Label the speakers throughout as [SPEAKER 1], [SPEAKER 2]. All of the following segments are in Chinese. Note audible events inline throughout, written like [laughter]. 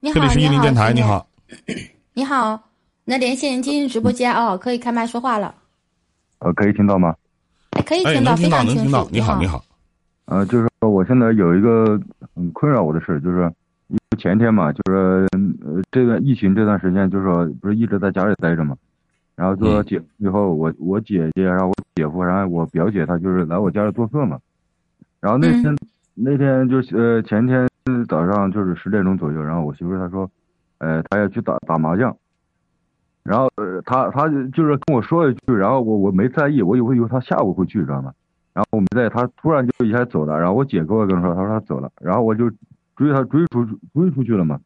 [SPEAKER 1] 你好，
[SPEAKER 2] 这里是
[SPEAKER 1] 你好，
[SPEAKER 2] 一零电台，你好，
[SPEAKER 1] 你好，那连线进入直播间哦，可以开麦说话了，
[SPEAKER 3] 呃，可以听到吗？
[SPEAKER 1] 哎，可以
[SPEAKER 2] 哎，
[SPEAKER 1] 听到，非
[SPEAKER 2] 能听到，
[SPEAKER 1] 常清楚
[SPEAKER 2] 能听到。。你好，你好，
[SPEAKER 3] 呃，就是说我现在有一个很困扰我的事，就是因为前天嘛，就是呃这段疫情这段时间，就是说不是一直在家里待着嘛，然后做
[SPEAKER 2] 嗯
[SPEAKER 3] 姐以后，我我姐姐，然后我姐夫，然后我表姐，她就是来我家里做客嘛，然后那天、那天就是呃前天早上就是十点钟左右，然后我媳妇她说，呃她要去打打麻将。然后，她她就是跟我说一句，然后我我没在意，我以为以为她下午会去，知道吗？然后我没在，她突然就一下走了，然后我姐跟我跟我说，她说她走了，然后我就追她追出追出去了嘛。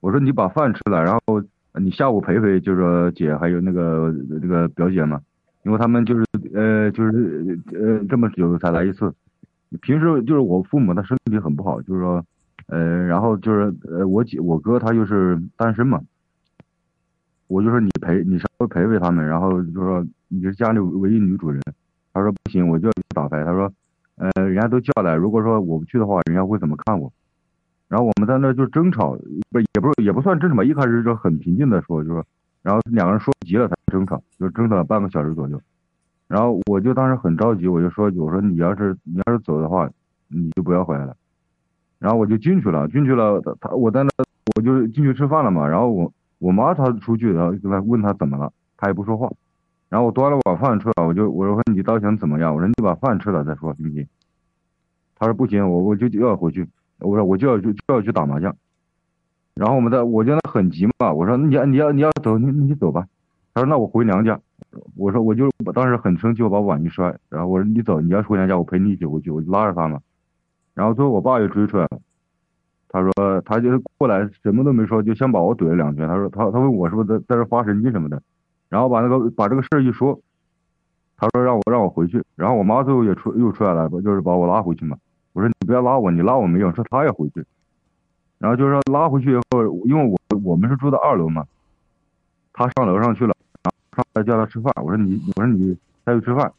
[SPEAKER 3] 我说你把饭吃了，然后你下午陪陪，就是说姐还有那个那个表姐嘛，因为他们就是呃就是呃这么久才来一次，平时就是我父母他身体很不好，就是说呃然后就是呃我姐我哥他又是单身嘛，我就说你陪你稍微陪陪他们，然后就说你是家里唯一女主人。他说不行，我就要去打牌。他说，呃，人家都叫来，如果说我不去的话，人家会怎么看我？然后我们在那就争吵，不也不是也不算争吵吧，一开始就很平静的说，就说，然后两个人说急了才争吵，就争吵了半个小时左右。然后我就当时很着急，我就说，我说你要是你要是走的话，你就不要回来了。然后我就进去了，进去了，他他我在那我就进去吃饭了嘛。然后我我妈她出去，然后就来问他怎么了，他也不说话。然后我端了碗饭出来，我就我说你到底想怎么样？我说你把饭吃了再说行不行？他说不行，我我就就要回去。我说我就要去就要去打麻将。然后我们在我就那很急嘛，我说你要你要你要走你你走吧。他说那我回娘家。我说我就我当时很生气，我把碗一摔。然后我说你走，你要回娘家，我陪你一起回去。我就拉着他嘛。然后最后我爸又追出来了，他说他就是过来什么都没说，就先把我怼了两拳。他说他他问我是不是在在这发神经什么的。然后把那个把这个事儿一说，他说让我让我回去，然后我妈最后也出又出来了，就是把我拉回去嘛。我说你不要拉我，你拉我没用，说他要回去。然后就是说拉回去以后，因为我我们是住在二楼嘛，他上楼上去了，然后上来叫他吃饭。我说你我说你下去吃饭，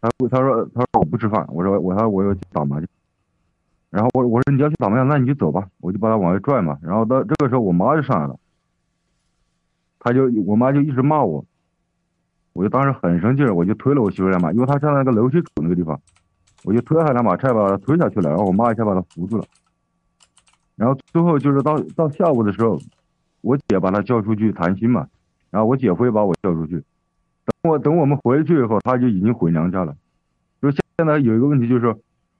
[SPEAKER 3] 他他说他说我不吃饭，我说我他说我要去打麻将。然后我我说你要去打麻将，那你就走吧，我就把他往外拽嘛。然后到这个时候，我妈就上来了。他就我妈就一直骂我，我就当时很生气，我就推了我媳妇两把，因为她站在那个楼梯口那个地方，我就推了她两把菜把她推下去了，然后我妈一下把她扶住了，然后最后就是到到下午的时候，我姐把她叫出去谈心嘛，然后我姐夫也把我叫出去，等我等我们回去以后，他就已经回娘家了，就现在有一个问题就是说，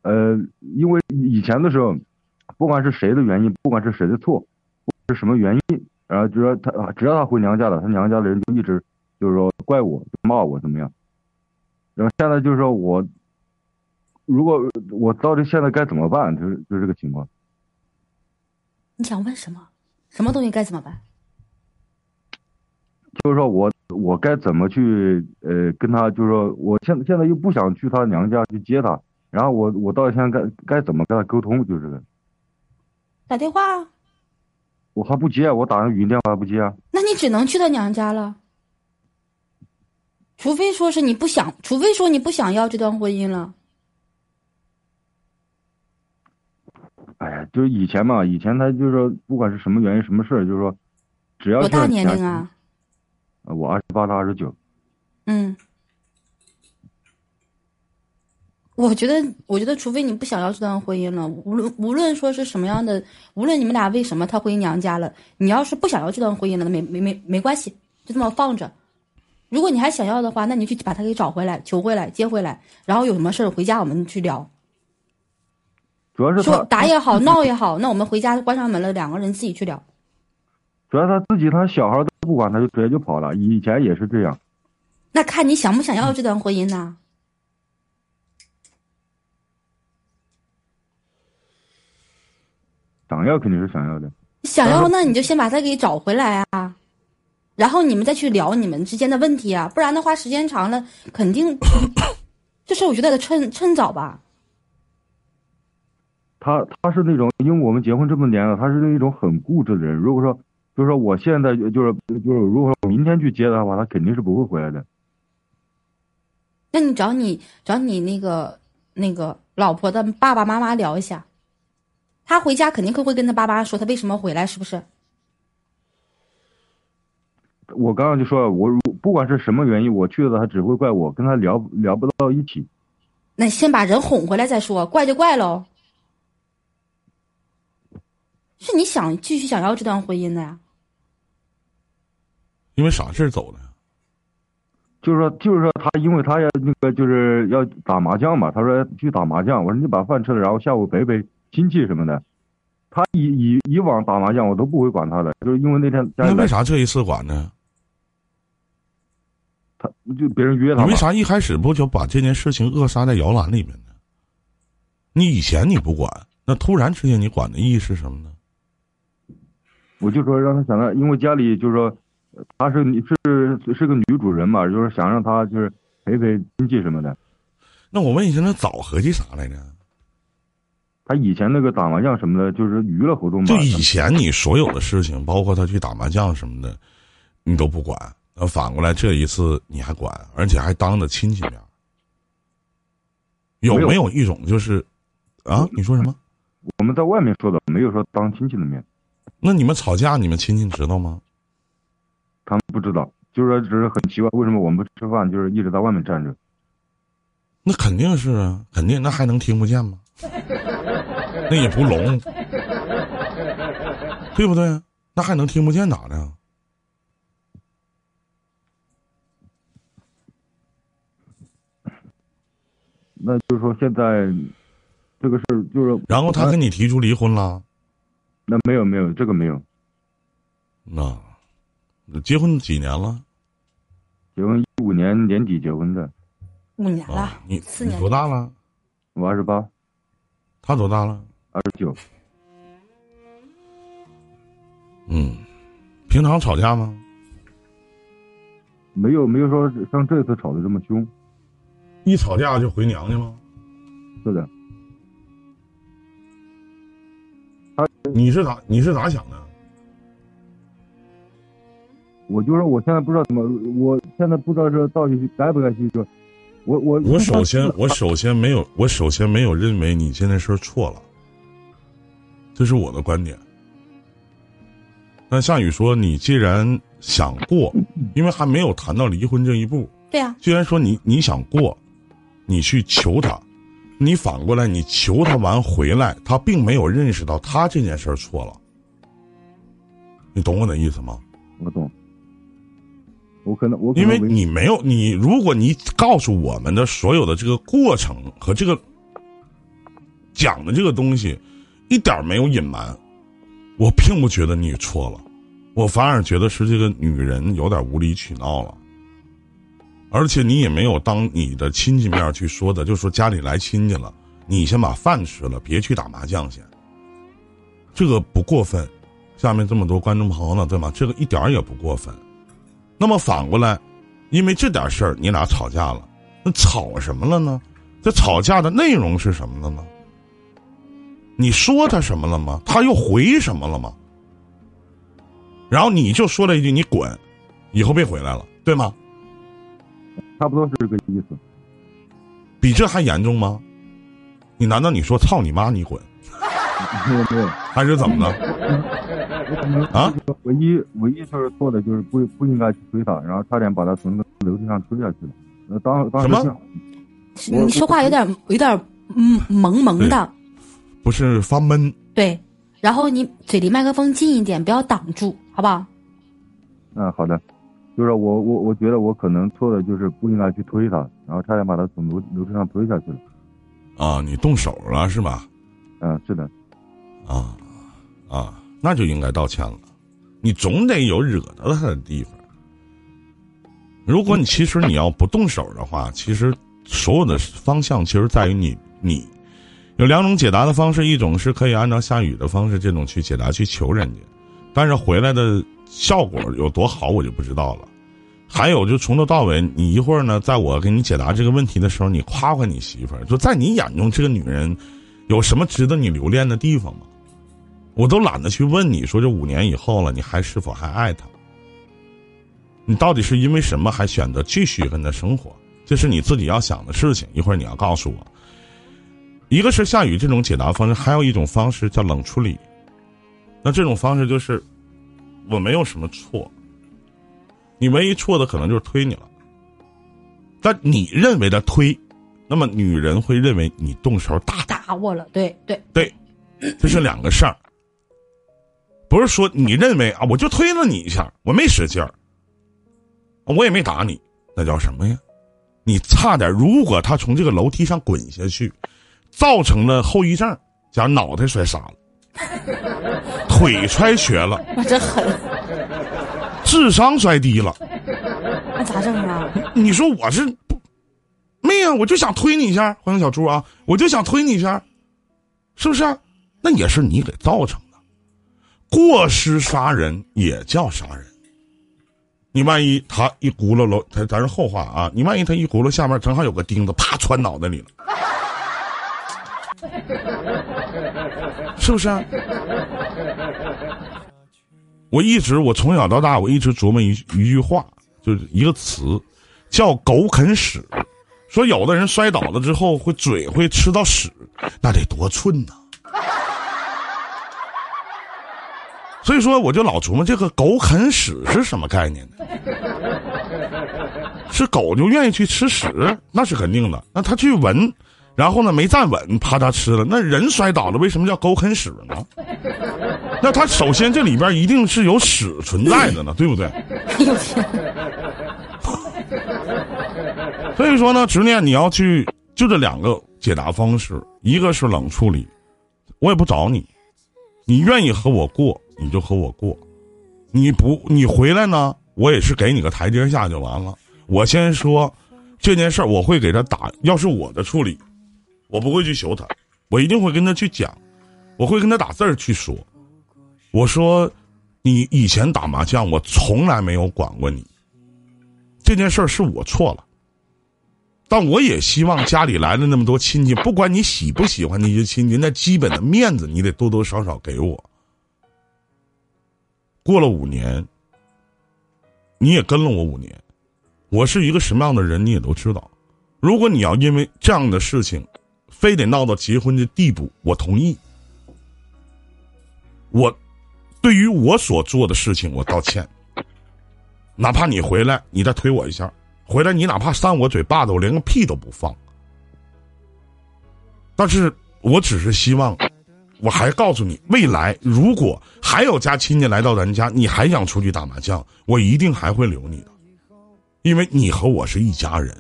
[SPEAKER 3] 呃，因为以前的时候，不管是谁的原因，不管是谁的错，是什么原因。然后就说他只要他回娘家了，他娘家的人就一直就是说怪我骂我怎么样。然后现在就是说我，如果我到底现在该怎么办？就是就是这个情况。
[SPEAKER 1] 你想问什么？什么东西该怎么办？
[SPEAKER 3] 就是说我我该怎么去呃跟他，就是说我现现在又不想去他娘家去接他，然后我我到底现在该该怎么跟他沟通？就是这个。
[SPEAKER 1] 打电话啊。
[SPEAKER 3] 我还不接啊，我打上语音电话还不接啊。
[SPEAKER 1] 那你只能去他娘家了，除非说是你不想，除非说你不想要这段婚姻了。
[SPEAKER 3] 哎呀，就是以前嘛，以前他就是说，不管是什么原因、什么事儿，就是说，只要
[SPEAKER 1] 多大年龄啊？
[SPEAKER 3] 我二十八，到二十九。
[SPEAKER 1] 嗯，我觉得，我觉得，除非你不想要这段婚姻了，无论无论说是什么样的，无论你们俩为什么他回娘家了，你要是不想要这段婚姻了，那没没没没关系，就这么放着。如果你还想要的话，那你去把他给找回来、求回来、接回来，然后有什么事儿回家我们去聊。
[SPEAKER 3] 主要是
[SPEAKER 1] 说打也好，闹也好，那我们回家关上门了，两个人自己去聊。
[SPEAKER 3] 主要他自己，他小孩都不管，他就直接就跑了。以前也是这样。
[SPEAKER 1] 那看你想不想要这段婚姻呢？
[SPEAKER 3] 想要肯定是想要的。
[SPEAKER 1] 想要，那你就先把他给找回来啊，然后你们再去聊你们之间的问题啊，不然的话时间长了，肯定这 [laughs] 事我觉得得趁趁早吧。
[SPEAKER 3] 他他是那种，因为我们结婚这么年了，他是那种很固执的人。如果说就是说我现在就是就是如果说明天去接他的话，他肯定是不会回来的。
[SPEAKER 1] 那你找你找你那个那个老婆的爸爸妈妈聊一下，他回家肯定会会跟他爸妈说他为什么回来，是不是？
[SPEAKER 3] 我刚刚就说了，我如不管是什么原因，我去了，他只会怪我，跟他聊聊不到一起。
[SPEAKER 1] 那先把人哄回来再说，怪就怪喽。是你想继续想要这段婚姻的呀？
[SPEAKER 2] 因为啥事儿走的？
[SPEAKER 3] 就是说，就是说，他因为他要那个就是要打麻将嘛，他说去打麻将。我说你把饭吃了，然后下午陪陪亲戚什么的。他以以以往打麻将我都不会管他的，就是因为那天
[SPEAKER 2] 那为啥这一次管呢？
[SPEAKER 3] 他就别人约他
[SPEAKER 2] 你为啥一开始不就把这件事情扼杀在摇篮里面呢？你以前你不管，那突然之间你管的意义是什么呢？
[SPEAKER 3] 我就说让他想到，因为家里就是说，呃她是你是是个女主人嘛，就是想让他就是陪陪亲戚什么的。
[SPEAKER 2] 那我问一下，那早合计啥来着？
[SPEAKER 3] 他以前那个打麻将什么的，就是娱乐活动嘛。
[SPEAKER 2] 就以前你所有的事情，包括他去打麻将什么的，你都不管。那反过来这一次你还管，而且还当着亲戚面，有
[SPEAKER 3] 没有
[SPEAKER 2] 没有一种就是，啊？你说什么？
[SPEAKER 3] 我们在外面说的，没有说当亲戚的面，
[SPEAKER 2] 那你们吵架，你们亲戚知道吗？
[SPEAKER 3] 他们不知道，就是说只是很奇怪，为什么我们不吃饭，就是一直在外面站着。
[SPEAKER 2] 那肯定是啊，肯定，那还能听不见吗？[laughs] 那也不聋，[laughs] 对不对？那还能听不见咋的？
[SPEAKER 3] 那就是说现在这个事儿就是，
[SPEAKER 2] 然后他跟你提出离婚了，
[SPEAKER 3] 那没有没有这个没有，
[SPEAKER 2] 那结婚几年了？
[SPEAKER 3] 结婚一五年年底结婚的，
[SPEAKER 1] 五年了
[SPEAKER 2] 啊，，你你
[SPEAKER 1] 四年
[SPEAKER 2] 多大了？
[SPEAKER 3] 我二十八，
[SPEAKER 2] 他多大了？
[SPEAKER 3] 二十九，
[SPEAKER 2] 嗯，平常吵架吗？
[SPEAKER 3] 没有没有说像这次吵的这么凶，
[SPEAKER 2] 一吵架就回娘家吗？
[SPEAKER 3] 是的，他
[SPEAKER 2] 你是咋你是咋想的？
[SPEAKER 3] 我就说我现在不知道怎么，我现在不知道这到底该不该去说，我我
[SPEAKER 2] 我首先我首先没有我首先没有认为你现在事儿错了，这是我的观点。那夏雨说，你既然想过，因为还没有谈到离婚这一步，
[SPEAKER 1] 对呀、
[SPEAKER 2] 既然说你你想过，你去求他，你反过来你求他完回来，他并没有认识到他这件事儿错了，你懂我的意思吗？
[SPEAKER 3] 我懂，我可能我可
[SPEAKER 2] 因为你没有你，如果你告诉我们的所有的这个过程和这个讲的这个东西，一点没有隐瞒，我并不觉得你错了，我反而觉得是这个女人有点无理取闹了。而且你也没有当你的亲戚面去说的，就说家里来亲戚了，你先把饭吃了，别去打麻将先。这个不过分，下面这么多观众朋友呢，对吗？这个一点也不过分。那么反过来，因为这点事儿你俩吵架了，那吵什么了呢？这吵架的内容是什么了呢？你说他什么了吗？他又回什么了吗？然后你就说了一句：“你滚，以后别回来了，对吗
[SPEAKER 3] 差不多是这个意思。？”
[SPEAKER 2] 比这还严重吗？你难道你说“操你妈，你滚
[SPEAKER 3] 没有没有，”
[SPEAKER 2] 还是怎么的？啊？
[SPEAKER 3] 唯一唯一就是错的就是不不应该去推他，然后差点把他从那个楼梯上推下去了。呃，当当时
[SPEAKER 2] 什么
[SPEAKER 1] 你说话有点有点嗯萌萌的，
[SPEAKER 2] 不是发闷？
[SPEAKER 1] 对。然后你嘴离麦克风近一点，不要挡住，好不好？
[SPEAKER 3] 嗯，好的，就是我我我觉得我可能错的就是不应该去推他，然后差点把他从楼楼梯上推下去了。
[SPEAKER 2] 啊，你动手了是吧？
[SPEAKER 3] 嗯，是的，
[SPEAKER 2] 啊啊，那就应该道歉了。你总得有惹到他的地方。如果你其实你要不动手的话，其实所有的方向其实在于你你有两种解答的方式，一种是可以按照下雨的方式这种去解答去求人家，但是回来的效果有多好我就不知道了。还有就从头到尾，你一会儿呢，在我给你解答这个问题的时候，你夸夸你媳妇儿，就在你眼中这个女人有什么值得你留恋的地方吗？我都懒得去问你说这五年以后了，你还是否还爱她？你到底是因为什么还选择继续跟她生活？这是你自己要想的事情。一会儿你要告诉我。一个是下雨这种解答方式，还有一种方式叫冷处理。那这种方式就是我没有什么错，你唯一错的可能就是推你了。但你认为的推，那么女人会认为你动手打
[SPEAKER 1] 打我了，对对
[SPEAKER 2] 对，这是两个事儿。不是说你认为啊，我就推了你一下，我没使劲儿，我也没打你，那叫什么呀？你差点，如果他从这个楼梯上滚下去，造成了后遗症，假如脑袋摔傻了，[laughs] 腿摔瘸了，
[SPEAKER 1] 我真狠，
[SPEAKER 2] 智商摔低了，
[SPEAKER 1] 那咋整啊？
[SPEAKER 2] 你说我是不没有？我就想推你一下，欢迎小猪啊！我就想推你一下，是不是？那也是你给造成的，过失杀人也叫杀人。你万一他一轱辘楼，咱咱是后话啊！你万一他一轱辘下面正好有个钉子，啪穿脑袋里了，[laughs] 是不是啊？[laughs] 我一直我从小到大我一直琢磨一一句话，就是一个词，叫“狗啃屎”。说有的人摔倒了之后会嘴会吃到屎，那得多寸呐！[laughs] 所以说，我就老琢磨这个“狗啃屎”是什么概念呢？是狗就愿意去吃屎，那是肯定的。那他去闻，然后呢没站稳，啪嗒吃了。那人摔倒了，为什么叫狗啃屎呢？[laughs] 那他首先这里边一定是有屎存在的呢，对不对？[laughs] 所以说呢，执念你要去就这两个解答方式，一个是冷处理，我也不找你，你愿意和我过。你就和我过，你不你回来呢？我也是给你个台阶下就完了。我先说这件事儿，我会给他打。要是我的处理，我不会去求他，我一定会跟他去讲，我会跟他打字儿去说。我说，你以前打麻将，我从来没有管过你。这件事儿是我错了，但我也希望家里来了那么多亲戚，不管你喜不喜欢那些亲戚，那基本的面子你得多多少少给我。过了五年，你也跟了我五年，我是一个什么样的人，你也都知道。如果你要因为这样的事情，非得闹到结婚的地步，我同意。我对于我所做的事情，我道歉。哪怕你回来，你再推我一下，回来你哪怕扇我嘴巴子，我连个屁都不放。但是我只是希望。我还告诉你，未来如果还有家亲戚来到咱家，你还想出去打麻将，我一定还会留你的，因为你和我是一家人。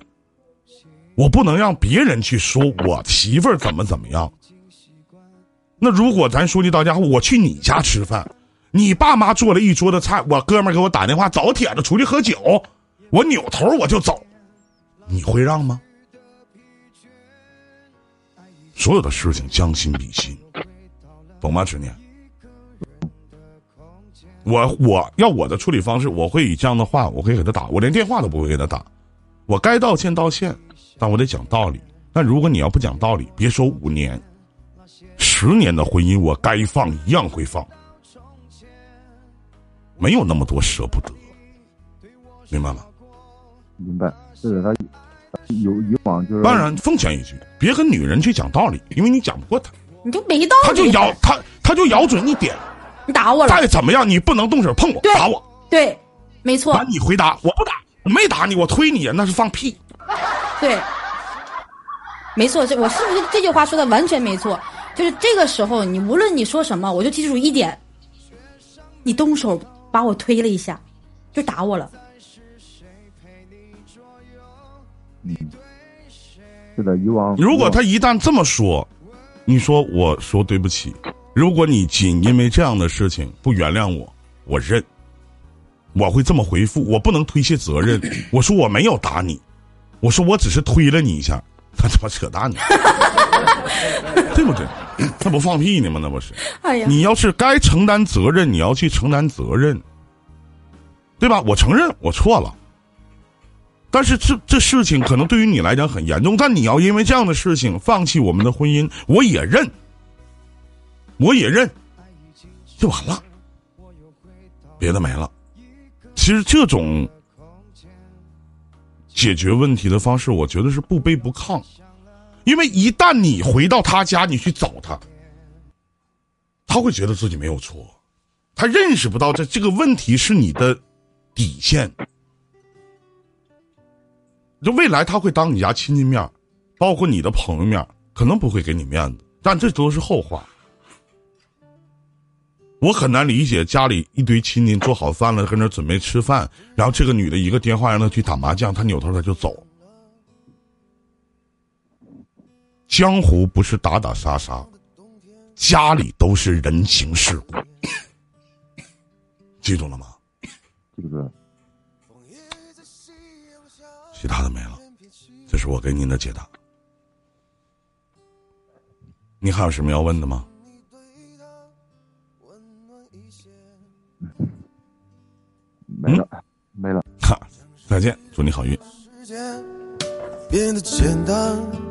[SPEAKER 2] 我不能让别人去说我媳妇儿怎么怎么样。那如果咱说句到家话，我去你家吃饭，你爸妈做了一桌子菜，我哥们给我打电话找铁子出去喝酒，我扭头我就走，你会让吗？所有的事情将心比心。懂吗，执念？我我要我的处理方式，我会以这样的话，我会给他打，我连电话都不会给他打。我该道歉道歉，但我得讲道理。但如果你要不讲道理，别说五年、十年的婚姻，我该放一样会放，没有那么多舍不得，明白吗？
[SPEAKER 3] 明白，是的，他有以往就是。
[SPEAKER 2] 当然，奉劝一句，别跟女人去讲道理，因为你讲不过她。
[SPEAKER 1] 你就没道理，
[SPEAKER 2] 他就咬他，他就咬准一点，
[SPEAKER 1] 你打我了。
[SPEAKER 2] 再怎么样，你不能动手碰我，打我。
[SPEAKER 1] 对，没错。
[SPEAKER 2] 完，你回答我不打，我没打你，我推你，那是放屁。
[SPEAKER 1] 对，没错，这我是不是这句话说的完全没错？就是这个时候，你无论你说什么，我就记住一点：你动手把我推了一下，就打我了。
[SPEAKER 3] 嗯，是的，以往
[SPEAKER 2] 如果他一旦这么说。你说我说对不起，如果你仅因为这样的事情不原谅我，我认。我会这么回复，我不能推卸责任。[clears throat] 我说我没有打你，我说我只是推了你一下，他他妈扯淡呢，[laughs] 对不对？[clears throat] 他不放屁呢吗？那不是？
[SPEAKER 1] 哎呀，
[SPEAKER 2] 你要是该承担责任，你要去承担责任，对吧？我承认我错了。但是这这事情可能对于你来讲很严重，但你要因为这样的事情放弃我们的婚姻，我也认，我也认，就完了，别的没了。其实这种解决问题的方式，我觉得是不卑不亢，因为一旦你回到他家，你去找他，他会觉得自己没有错，他认识不到这这个问题是你的底线。就未来他会当你家亲戚面，包括你的朋友面，可能不会给你面子，但这都是后话。我很难理解家里一堆亲戚做好饭了，跟那准备吃饭，然后这个女的一个电话让他去打麻将，他扭头他就走。江湖不是打打杀杀，家里都是人情世故，[coughs] 记住了吗？
[SPEAKER 3] 记住了。
[SPEAKER 2] 其他的没了，这是我给您的解答。你还有什么要问的吗？
[SPEAKER 3] 没了，没了。
[SPEAKER 2] 哈，再见，祝你好运。
[SPEAKER 4] 变得简单。